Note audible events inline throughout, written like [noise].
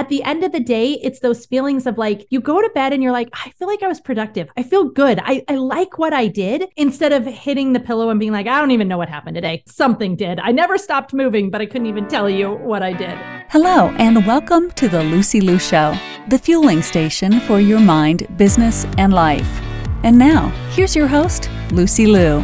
at the end of the day, it's those feelings of like you go to bed and you're like, I feel like I was productive. I feel good. I, I like what I did instead of hitting the pillow and being like, I don't even know what happened today. Something did. I never stopped moving, but I couldn't even tell you what I did. Hello, and welcome to the Lucy Liu Show, the fueling station for your mind, business, and life. And now, here's your host, Lucy Liu.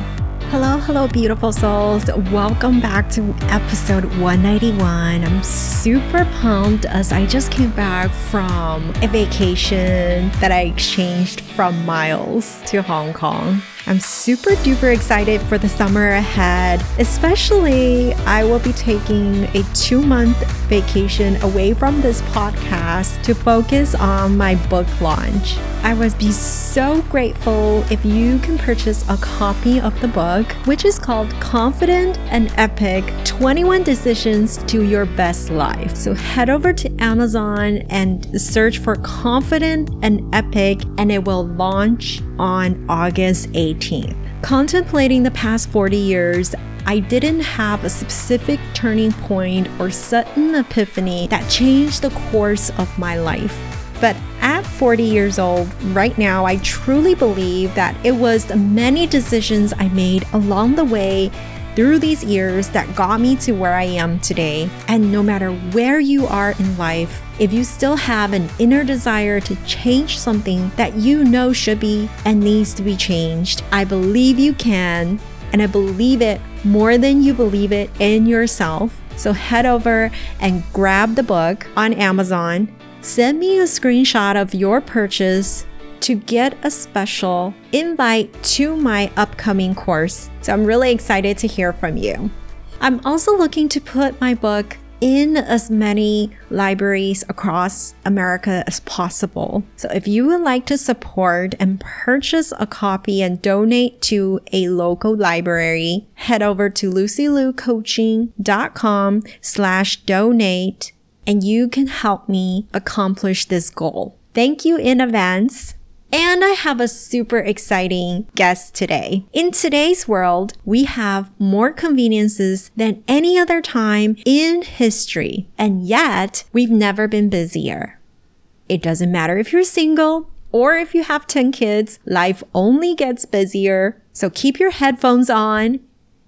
Hello, hello, beautiful souls. Welcome back to episode 191. I'm super pumped as I just came back from a vacation that I exchanged from Miles to Hong Kong. I'm super duper excited for the summer ahead. Especially, I will be taking a two month vacation away from this podcast to focus on my book launch. I would be so grateful if you can purchase a copy of the book, which is called Confident and Epic 21 Decisions to Your Best Life. So head over to Amazon and search for Confident and Epic, and it will launch on August 18th. Contemplating the past 40 years, I didn't have a specific turning point or sudden epiphany that changed the course of my life. But at 40 years old, right now, I truly believe that it was the many decisions I made along the way through these years that got me to where I am today. And no matter where you are in life, if you still have an inner desire to change something that you know should be and needs to be changed, I believe you can. And I believe it more than you believe it in yourself. So head over and grab the book on Amazon. Send me a screenshot of your purchase to get a special invite to my upcoming course. So I'm really excited to hear from you. I'm also looking to put my book in as many libraries across America as possible. So if you would like to support and purchase a copy and donate to a local library, head over to lucyliucoaching.com slash donate and you can help me accomplish this goal. Thank you in advance. And I have a super exciting guest today. In today's world, we have more conveniences than any other time in history, and yet we've never been busier. It doesn't matter if you're single or if you have 10 kids, life only gets busier. So keep your headphones on.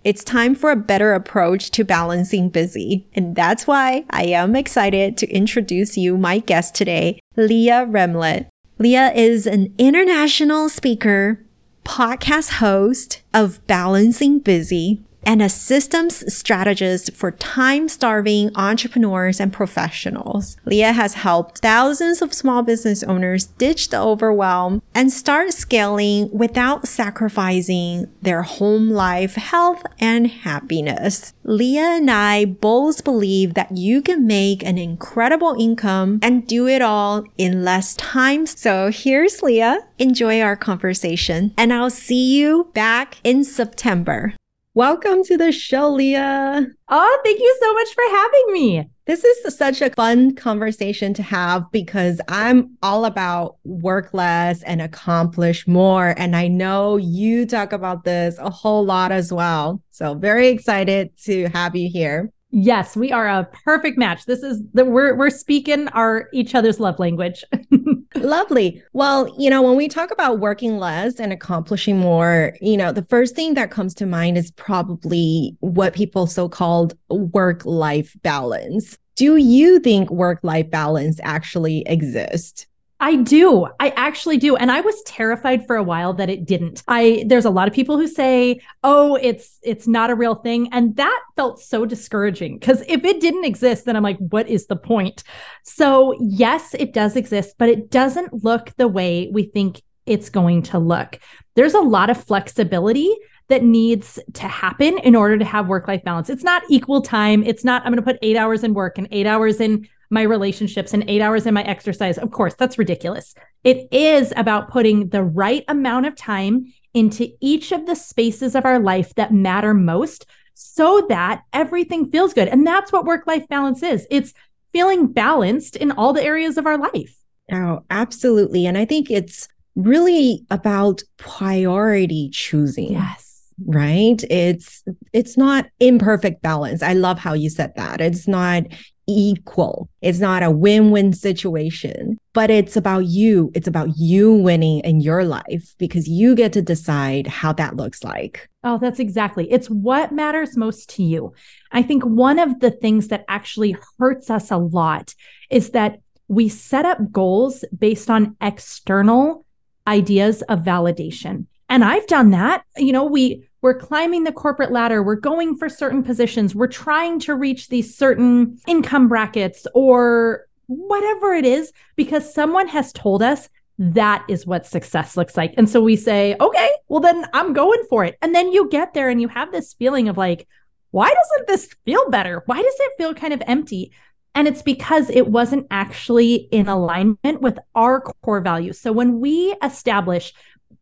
It's time for a better approach to balancing busy. And that's why I am excited to introduce you my guest today, Leah Remillet. Leah is an international speaker, podcast host of Balancing Busy, and a systems strategist for time starving entrepreneurs and professionals. Leah has helped thousands of small business owners ditch the overwhelm and start scaling without sacrificing their home life, health, and happiness. Leah and I both believe that you can make an incredible income and do it all in less time. So here's Leah. Enjoy our conversation and I'll see you back in September. Welcome to the show, Leah. Oh, thank you so much for having me. This is such a fun conversation to have because I'm all about work less and accomplish more. And I know you talk about this a whole lot as well. So, very excited to have you here. Yes, we are a perfect match. This is the we're we're speaking our each other's love language. [laughs] Lovely. Well, you know, when we talk about working less and accomplishing more, you know, the first thing that comes to mind is probably what people so-called work-life balance. Do you think work-life balance actually exists? I do. I actually do. And I was terrified for a while that it didn't. I there's a lot of people who say, "Oh, it's it's not a real thing." And that felt so discouraging because if it didn't exist, then I'm like, "What is the point?" So, yes, it does exist, but it doesn't look the way we think it's going to look. There's a lot of flexibility that needs to happen in order to have work life balance. It's not equal time. It's not, I'm going to put eight hours in work and eight hours in my relationships and eight hours in my exercise. Of course, that's ridiculous. It is about putting the right amount of time into each of the spaces of our life that matter most so that everything feels good. And that's what work life balance is it's feeling balanced in all the areas of our life. Oh, absolutely. And I think it's really about priority choosing. Yes right it's it's not imperfect balance i love how you said that it's not equal. It's not a win win situation, but it's about you. It's about you winning in your life because you get to decide how that looks like. Oh, that's exactly. It's what matters most to you. I think one of the things that actually hurts us a lot is that we set up goals based on external ideas of validation. And I've done that. You know, we we're climbing the corporate ladder, we're going for certain positions, we're trying to reach these certain income brackets or whatever it is because someone has told us that is what success looks like. And so we say, okay, well, then I'm going for it. And then you get there and you have this feeling of like, why doesn't this feel better? Why does it feel kind of empty? And it's because it wasn't actually in alignment with our core values. So when we establish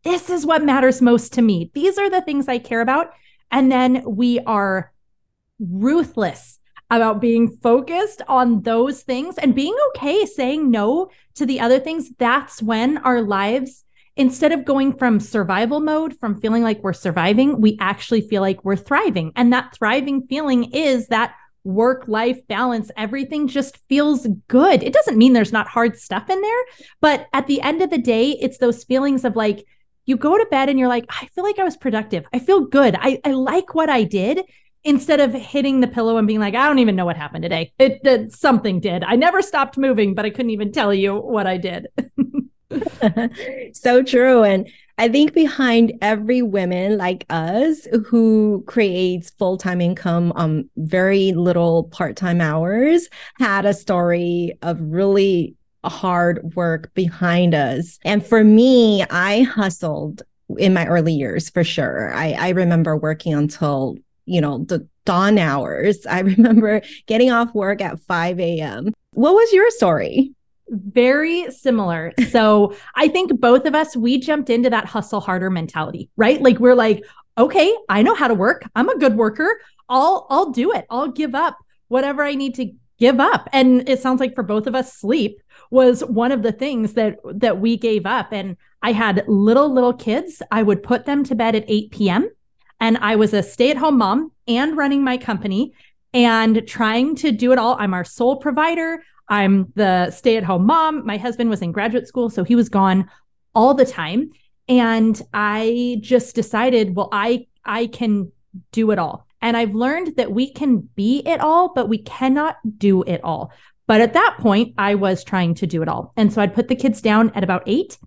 this is what matters most to me, these are the things I care about, and then we are ruthless about being focused on those things and being okay saying no to the other things, that's when our lives, instead of going from survival mode, from feeling like we're surviving, we actually feel like we're thriving. And that thriving feeling is that work life balance. Everything just feels good. It doesn't mean there's not hard stuff in there, but at the end of the day, it's those feelings of like, you go to bed and you're like, I feel like I was productive. I feel good. I, I like what I did instead of hitting the pillow and being like, I don't even know what happened today. It, it something did. I never stopped moving, but I couldn't even tell you what I did. [laughs] so true. And I think behind every woman like us who creates full-time income um very little part-time hours had a story of really hard work behind us. And for me, I hustled in my early years for sure. I, I remember working until you know, the dawn hours. [laughs] I remember getting off work at 5 a.m. What was your story? Very similar. So I think both of us, we jumped into that hustle harder mentality, right? Like we're like, okay, I know how to work. I'm a good worker. I'll I'll do it. I'll give up whatever I need to give up. And it sounds like for both of us, sleep was one of the things that that we gave up. And I had little little kids. I would put them to bed at 8 p.m. And I was a stay at home mom and running my company and trying to do it all. I'm our sole provider. I'm the stay at home mom. My husband was in graduate school, so he was gone all the time. And I just decided, well, I I can do it all. And I've learned that we can be it all, but we cannot do it all. But at that point, I was trying to do it all. And so I'd put the kids down at about eight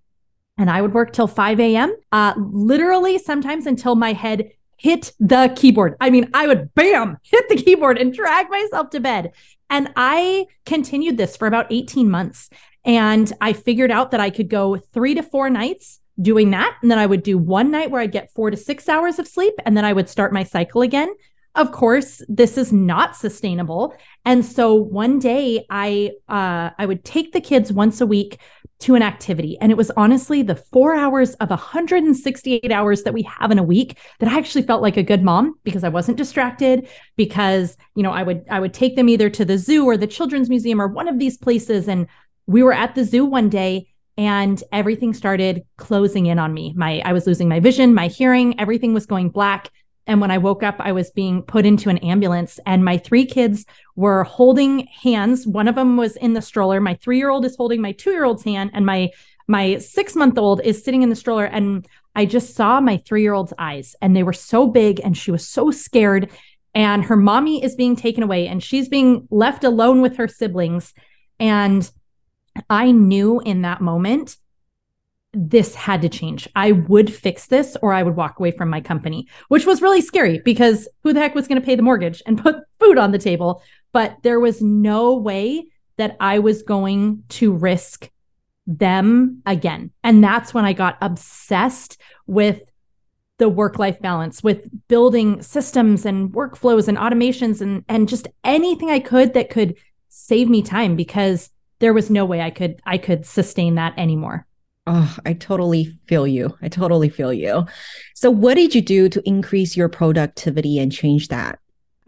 and I would work till 5 a.m., uh, literally sometimes until my head hit the keyboard. I mean, I would bam, hit the keyboard and drag myself to bed. And I continued this for about 18 months. And I figured out that I could go three to four nights doing that. And then I would do one night where I'd get four to six hours of sleep. And then I would start my cycle again. Of course, this is not sustainable. And so one day I uh, I would take the kids once a week to an activity. And it was honestly the four hours of 168 hours that we have in a week that I actually felt like a good mom because I wasn't distracted because, you know, I would, I would take them either to the zoo or the children's museum or one of these places. And we were at the zoo one day and everything started closing in on me. My, I was losing my vision, my hearing, everything was going black. And when I woke up, I was being put into an ambulance, and my three kids were holding hands. One of them was in the stroller. My three year old is holding my two year old's hand, and my my six month old is sitting in the stroller. And I just saw my three year old's eyes, and they were so big, and she was so scared. And her mommy is being taken away, and she's being left alone with her siblings. And I knew in that moment this had to change. I would fix this or I would walk away from my company, which was really scary because who the heck was going to pay the mortgage and [laughs] put food on the table? But there was no way that I was going to risk them again. And that's when I got obsessed with the work life balance, with building systems and workflows and automations and, and just anything I could that could save me time because there was no way I could I could sustain that anymore. Oh, I totally feel you. I totally feel you. So, what did you do to increase your productivity and change that?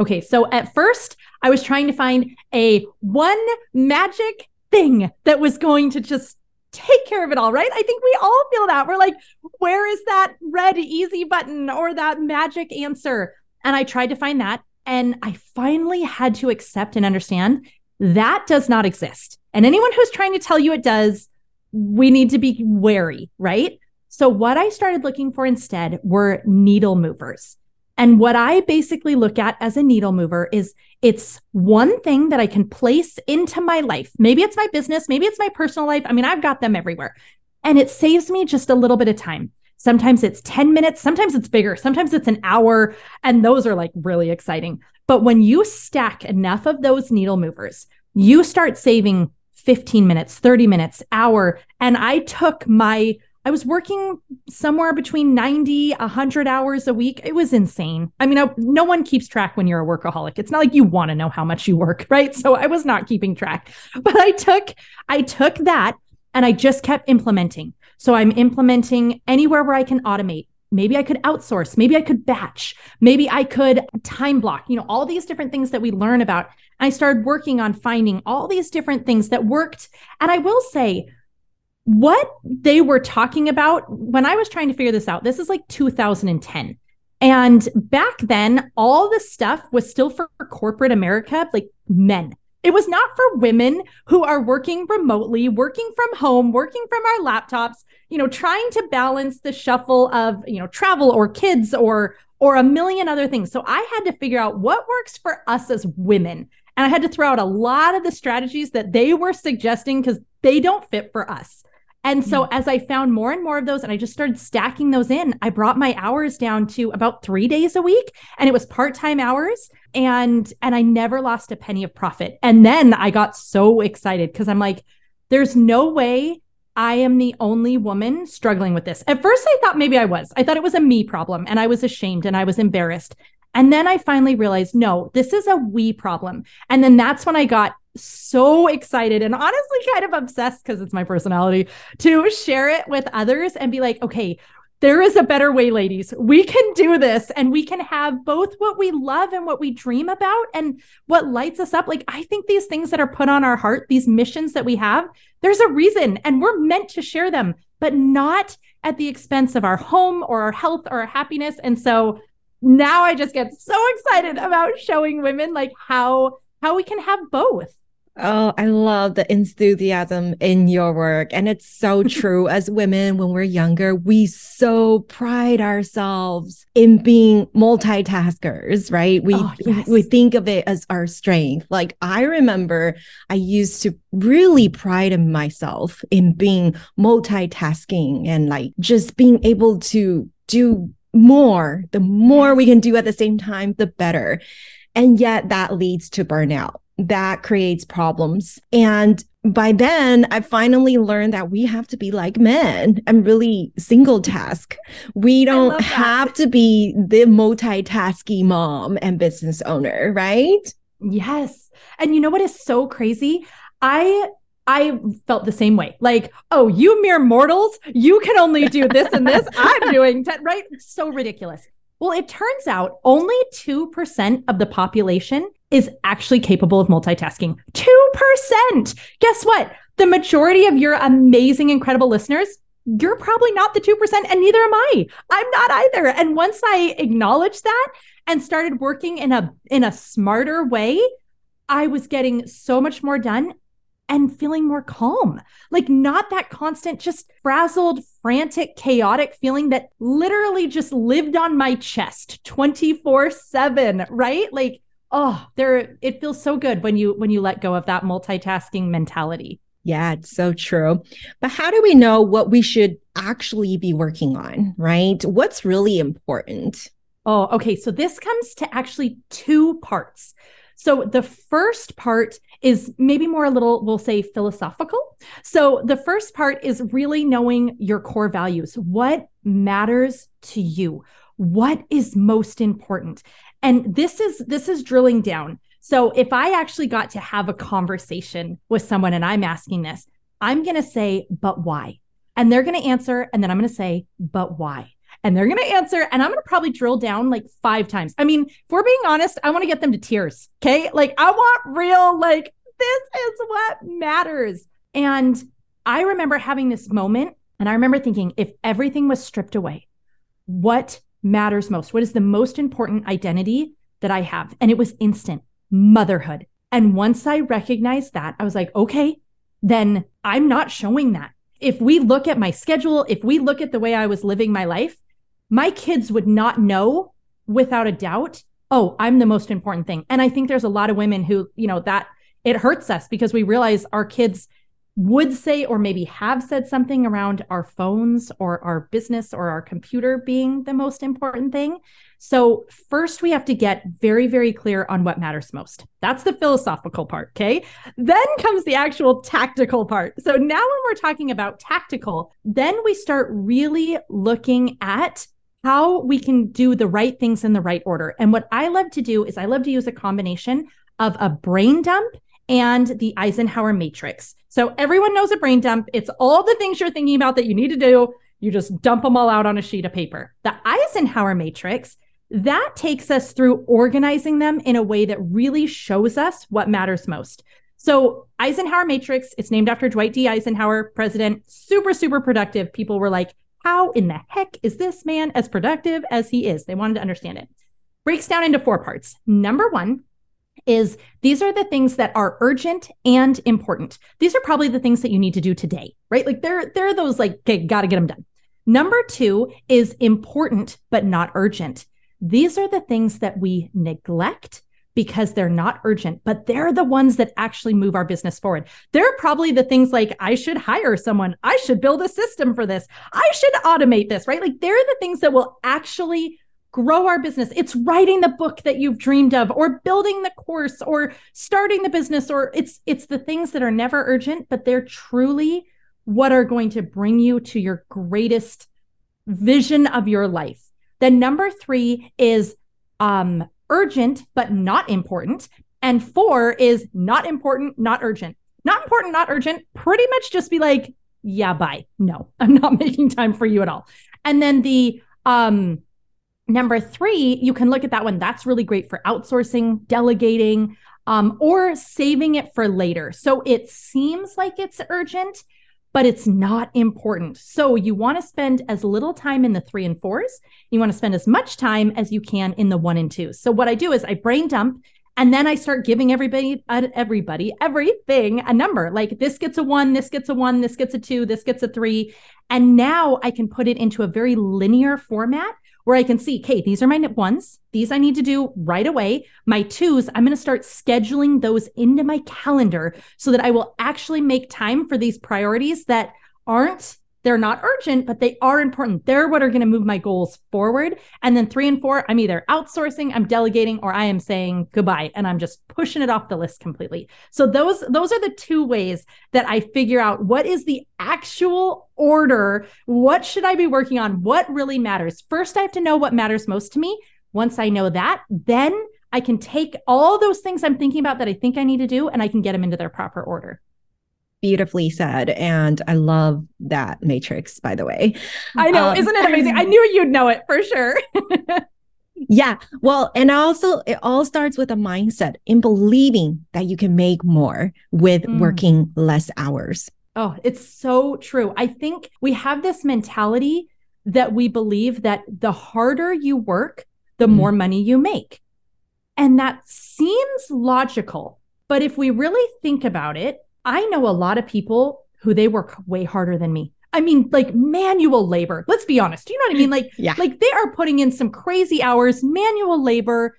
Okay, so at first, I was trying to find a one magic thing that was going to just take care of it all, right? I think we all feel that. We're like, where is that red easy button or that magic answer? And I tried to find that. And I finally had to accept and understand That does not exist. And anyone who's trying to tell you it does, we need to be wary, right? So, what I started looking for instead were needle movers. And what I basically look at as a needle mover is it's one thing that I can place into my life. Maybe it's my business, maybe it's my personal life. I mean, I've got them everywhere. And it saves me just a little bit of time. Sometimes it's 10 minutes, sometimes it's bigger, sometimes it's an hour. And those are like really exciting. But when you stack enough of those needle movers, you start saving 15 minutes, 30 minutes, hour. And I took my I was working somewhere between 90, 100 hours a week. It was insane. I mean, I, no one keeps track when you're a workaholic. It's not like you want to know how much you work, [laughs] right? So I was not keeping track. But I took I took that and I just kept implementing. So I'm implementing anywhere where I can automate. Maybe I could outsource, maybe I could batch, maybe I could time block, you know, all these different things that we learn about. I started working on finding all these different things that worked. And I will say, what they were talking about when I was trying to figure this out, this is like 2010. And back then, all the stuff was still for corporate America, like men. It was not for women who are working remotely, working from home, working from our laptops, you know, trying to balance the shuffle of, you know, travel or kids or or a million other things. So I had to figure out what works for us as women. And I had to throw out a lot of the strategies that they were suggesting because they don't fit for us. And so mm. as I found more and more of those and I just started stacking those in, I brought my hours down to about 3 days a week and it was part-time hours and and I never lost a penny of profit. And then I got so excited cuz I'm like there's no way I am the only woman struggling with this. At first I thought maybe I was. I thought it was a me problem and I was ashamed and I was embarrassed. And then I finally realized, no, this is a we problem. And then that's when I got so excited and honestly kind of obsessed because it's my personality to share it with others and be like, okay, there is a better way, ladies. We can do this and we can have both what we love and what we dream about and what lights us up. Like, I think these things that are put on our heart, these missions that we have, there's a reason and we're meant to share them, but not at the expense of our home or our health or our happiness. And so now I just get so excited about showing women like how how we can have both. Oh, I love the enthusiasm in your work. And it's so [laughs] true. As women, when we're younger, we so pride ourselves in being multitaskers, right? We, oh, yes. we think of it as our strength. Like I remember I used to really pride in myself in being multitasking and like just being able to do more. The more we can do at the same time, the better. And yet that leads to burnout that creates problems. And by then, I finally learned that we have to be like men and really single task. We don't have to be the multitasking mom and business owner, right? Yes. And you know what is so crazy? I I felt the same way. Like, oh, you mere mortals, you can only do this and this. [laughs] I'm doing ten, right? So ridiculous. Well, it turns out only 2% of the population is actually capable of multitasking. 2%. Guess what? The majority of your amazing, incredible listeners, you're probably not the 2%, and neither am I. I'm not either. And once I acknowledged that and started working in a in a smarter way, I was getting so much more done and feeling more calm. Like not that constant, just frazzled, frantic, chaotic feeling that literally just lived on my chest 24/7, right? Like oh, there it feels so good when you when you let go of that multitasking mentality. Yeah, it's so true. But how do we know what we should actually be working on, right? What's really important? Oh, okay. So this comes to actually two parts. So the first part is maybe more a little, we'll say philosophical. So the first part is really knowing your core values. What matters to you? What is most important? And this is this is drilling down. So if I actually got to have a conversation with someone and I'm asking this, I'm going to say, but why? And they're going to answer. And then I'm going to say, but why? And they're going to answer. And I'm going to probably drill down like five times. I mean, if we're being honest, I want to get them to tears. Okay. Like I want real, like, this is what matters. And I remember having this moment. And I remember thinking, if everything was stripped away, what matters most? What is the most important identity that I have? And it was instant motherhood. And once I recognized that, I was like, okay, then I'm not showing that. If we look at my schedule, if we look at the way I was living my life, my kids would not know without a doubt, oh, I'm the most important thing. And I think there's a lot of women who, you know, that it hurts us because we realize our kids would say or maybe have said something around our phones or our business or our computer being the most important thing. So, first, we have to get very, very clear on what matters most. That's the philosophical part. Okay. Then comes the actual tactical part. So, now when we're talking about tactical, then we start really looking at how we can do the right things in the right order. And what I love to do is I love to use a combination of a brain dump and the Eisenhower matrix. So everyone knows a brain dump. It's all the things you're thinking about that you need to do. You just dump them all out on a sheet of paper. The Eisenhower matrix, that takes us through organizing them in a way that really shows us what matters most. So, Eisenhower matrix, it's named after Dwight D. Eisenhower, president, super, super productive. People were like, how in the heck is this man as productive as he is? They wanted to understand it. Breaks down into four parts. Number one, is these are the things that are urgent and important. These are probably the things that you need to do today, right? Like they're they're those like okay, got to get them done. Number 2 is important but not urgent. These are the things that we neglect because they're not urgent, but they're the ones that actually move our business forward. They're probably the things like I should hire someone, I should build a system for this, I should automate this, right? Like they're the things that will actually grow our business. It's writing the book that you've dreamed of or building the course or starting the business or it's it's the things that are never urgent but they're truly what are going to bring you to your greatest vision of your life. Then number 3 is um urgent but not important and 4 is not important, not urgent. Not important, not urgent. Pretty much just be like, yeah, bye. No, [laughs] I'm not making time for you at all. And then the um Number three, you can look at that one. That's really great for outsourcing, delegating, um, or saving it for later. So it seems like it's urgent, but it's not important. So you want to spend as little time in the three and fours. You want to spend as much time as you can in the one and two. So what I do is I brain dump and then I start giving everybody, uh, everybody, everything a number. Like this gets a one, this gets a one, this gets a two, this gets a three. And now I can put it into a very linear format where I can see, okay, these are my ones. These I need to do right away. My twos, I'm going to start scheduling those into my calendar so that I will actually make time for these priorities that aren't they're not urgent, but they are important. They're what are going to move my goals forward. And then three and four, I'm either outsourcing, I'm delegating, or I am saying goodbye and I'm just pushing it off the list completely. So those those are the two ways that I figure out what is the actual order. What should I be working on? What really matters? First, I have to know what matters most to me. Once I know that, then I can take all those things I'm thinking about that I think I need to do and I can get them into their proper order beautifully said. And I love that matrix, by the way. I know. Um, Isn't it amazing? I knew you'd know it for sure. [laughs] yeah. Well, and also, it all starts with a mindset in believing that you can make more with mm. working less hours. Oh, it's so true. I think we have this mentality that we believe that the harder you work, the mm. more money you make. And that seems logical. But if we really think about it, I know a lot of people who they work way harder than me. I mean, like manual labor. Let's be honest. Do you know what I mean? Like, [laughs] yeah. like they are putting in some crazy hours, manual labor,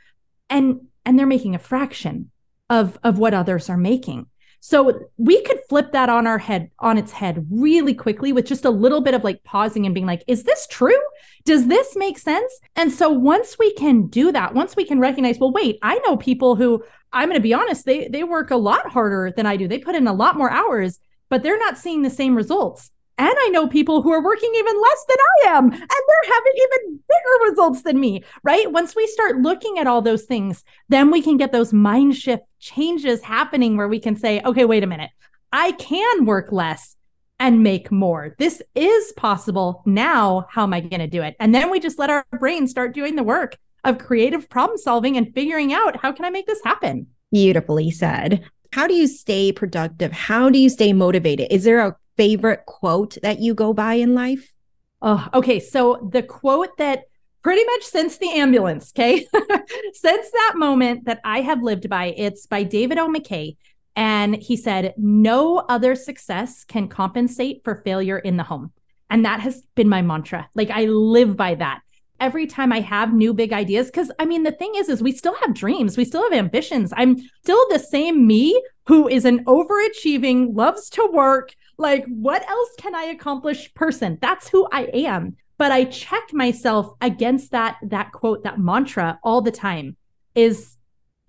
and and they're making a fraction of of what others are making. So we could flip that on our head on its head really quickly with just a little bit of like pausing and being like, is this true? Does this make sense? And so once we can do that, once we can recognize, well, wait, I know people who I'm going to be honest, they they work a lot harder than I do. They put in a lot more hours, but they're not seeing the same results. And I know people who are working even less than I am, and they're having even bigger results than me, right? Once we start looking at all those things, then we can get those mind shift changes happening where we can say, okay, wait a minute, I can work less and make more. This is possible. Now, how am I going to do it? And then we just let our brain start doing the work of creative problem solving and figuring out how can I make this happen? Beautifully said. How do you stay productive? How do you stay motivated? Is there a favorite quote that you go by in life? Oh, okay. So the quote that pretty much since the ambulance. Okay. [laughs] since that moment that I have lived by, it's by David O. McKay. And he said, no other success can compensate for failure in the home. And that has been my mantra. Like I live by that every time I have new big ideas. Cause I mean, the thing is, is we still have dreams, we still have ambitions. I'm still the same me who is an overachieving, loves to work. Like, what else can I accomplish person? That's who I am. But I check myself against that, that quote, that mantra all the time is,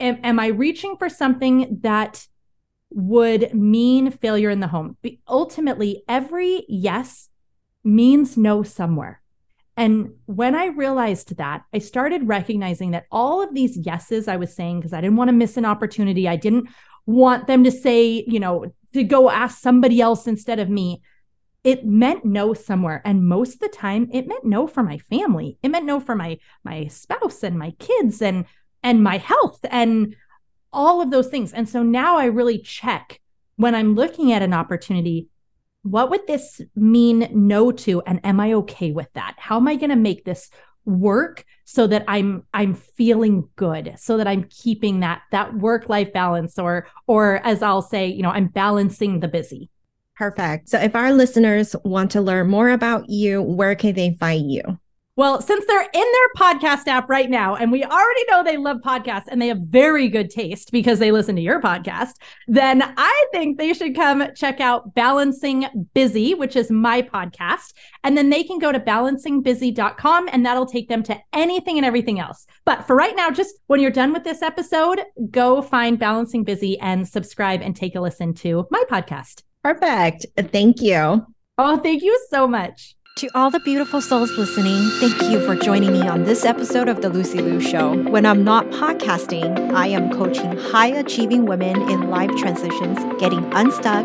am, am I reaching for something that would mean failure in the home? Ultimately, every yes means no somewhere. And when I realized that, I started recognizing that all of these yeses I was saying, because I didn't want to miss an opportunity, I didn't want them to say, you know, to go ask somebody else instead of me. It meant no somewhere. And most of the time it meant no for my family. It meant no for my my spouse and my kids and and my health and all of those things. And so now I really check when I'm looking at an opportunity what would this mean no to and am i okay with that how am i going to make this work so that i'm i'm feeling good so that i'm keeping that that work life balance or or as i'll say you know i'm balancing the busy. Perfect. So if our listeners want to learn more about you where can they find you well, since they're in their podcast app right now, and we already know they love podcasts and they have very good taste because they listen to your podcast, then I think they should come check out Balancing Busy, which is my podcast. And then they can go to balancingbusy.com and that'll take them to anything and everything else. But for right now, just when you're done with this episode, go find Balancing Busy and subscribe and take a listen to my podcast. Perfect. Thank you. Oh, thank you so much. To all the beautiful souls listening, thank you for joining me on this episode of The Lucy Liu Show. When I'm not podcasting, I am coaching high achieving women in life transitions, getting unstuck